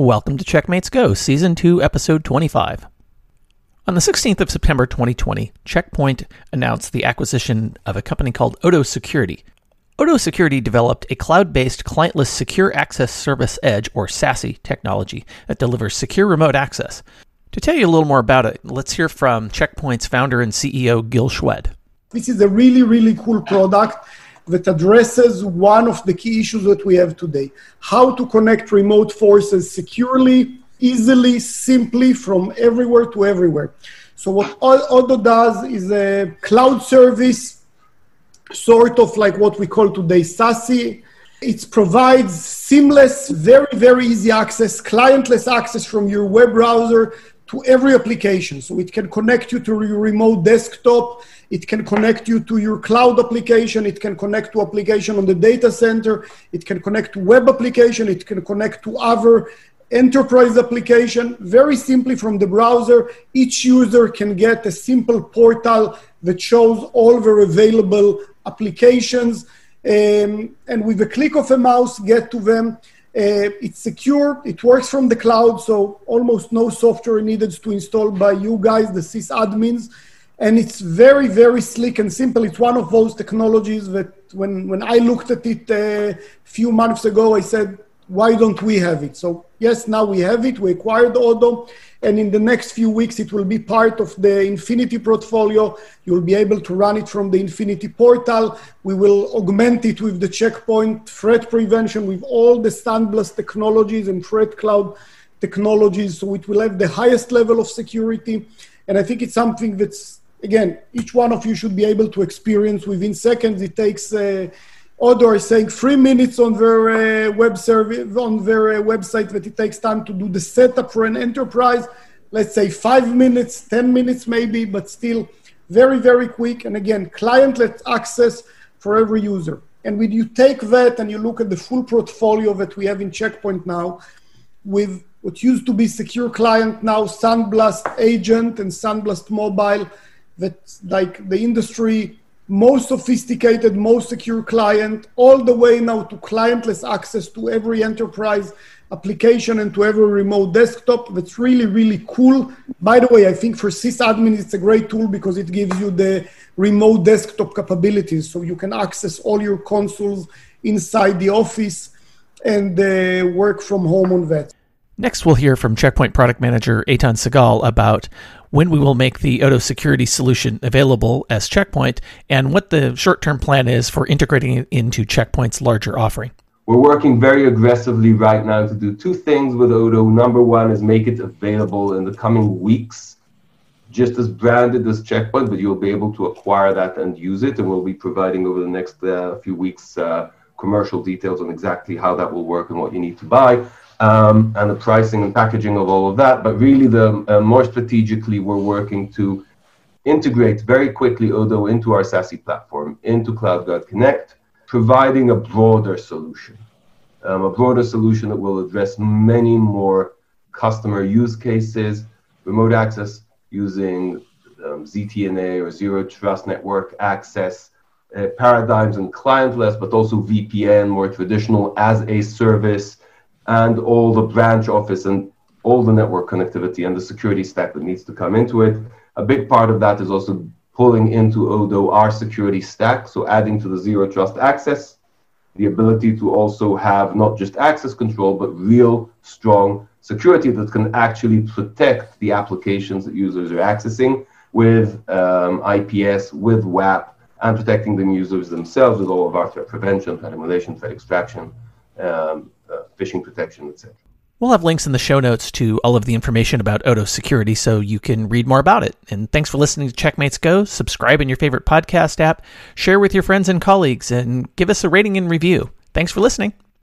Welcome to Checkmates Go, Season 2, Episode 25. On the 16th of September 2020, Checkpoint announced the acquisition of a company called Odo Security. Odo Security developed a cloud based clientless secure access service edge, or SASE, technology that delivers secure remote access. To tell you a little more about it, let's hear from Checkpoint's founder and CEO, Gil Shwed. This is a really, really cool product that addresses one of the key issues that we have today how to connect remote forces securely, easily, simply from everywhere to everywhere. So, what Odo does is a cloud service, sort of like what we call today SASE. It provides seamless, very, very easy access, clientless access from your web browser to every application. So it can connect you to your remote desktop. It can connect you to your cloud application. It can connect to application on the data center. It can connect to web application. It can connect to other enterprise application. Very simply from the browser, each user can get a simple portal that shows all their available applications. Um, and with a click of a mouse, get to them it's secure, it works from the cloud, so almost no software needed to install by you guys, the sysadmins. And it's very, very slick and simple. It's one of those technologies that when, when I looked at it a uh, few months ago, I said, why don't we have it? So yes, now we have it. We acquired Odo, and in the next few weeks, it will be part of the Infinity portfolio. You'll be able to run it from the Infinity portal. We will augment it with the checkpoint threat prevention with all the SandBlast technologies and threat cloud technologies. So it will have the highest level of security. And I think it's something that's again, each one of you should be able to experience within seconds. It takes uh, Odo is saying three minutes on their uh, web service on their uh, website that it takes time to do the setup for an enterprise. Let's say five minutes, ten minutes maybe, but still very very quick. And again, clientless access for every user. And when you take that and you look at the full portfolio that we have in Checkpoint now, with what used to be Secure Client now SandBlast Agent and SandBlast Mobile, that like the industry most sophisticated, most secure client, all the way now to clientless access to every enterprise application and to every remote desktop. That's really, really cool. By the way, I think for sysadmin, it's a great tool because it gives you the remote desktop capabilities. So you can access all your consoles inside the office and uh, work from home on that. Next, we'll hear from Checkpoint product manager Eitan Segal about when we will make the Odo security solution available as Checkpoint, and what the short term plan is for integrating it into Checkpoint's larger offering. We're working very aggressively right now to do two things with Odo. Number one is make it available in the coming weeks, just as branded as Checkpoint, but you'll be able to acquire that and use it. And we'll be providing over the next uh, few weeks uh, commercial details on exactly how that will work and what you need to buy um, and the pricing and packaging of all of that. But really, the uh, more strategically, we're working to integrate very quickly Odo into our SASE platform, into CloudGuard Connect, providing a broader solution, um, a broader solution that will address many more customer use cases, remote access using um, ZTNA or Zero Trust Network access. Uh, paradigms and clientless, but also VPN, more traditional as a service, and all the branch office and all the network connectivity and the security stack that needs to come into it. A big part of that is also pulling into Odo our security stack, so adding to the zero trust access, the ability to also have not just access control, but real strong security that can actually protect the applications that users are accessing with um, IPS, with WAF, and protecting the users themselves with all of our threat prevention, threat emulation, threat extraction, um, phishing protection, etc. We'll have links in the show notes to all of the information about Odo security so you can read more about it. And thanks for listening to Checkmates Go. Subscribe in your favorite podcast app, share with your friends and colleagues, and give us a rating and review. Thanks for listening.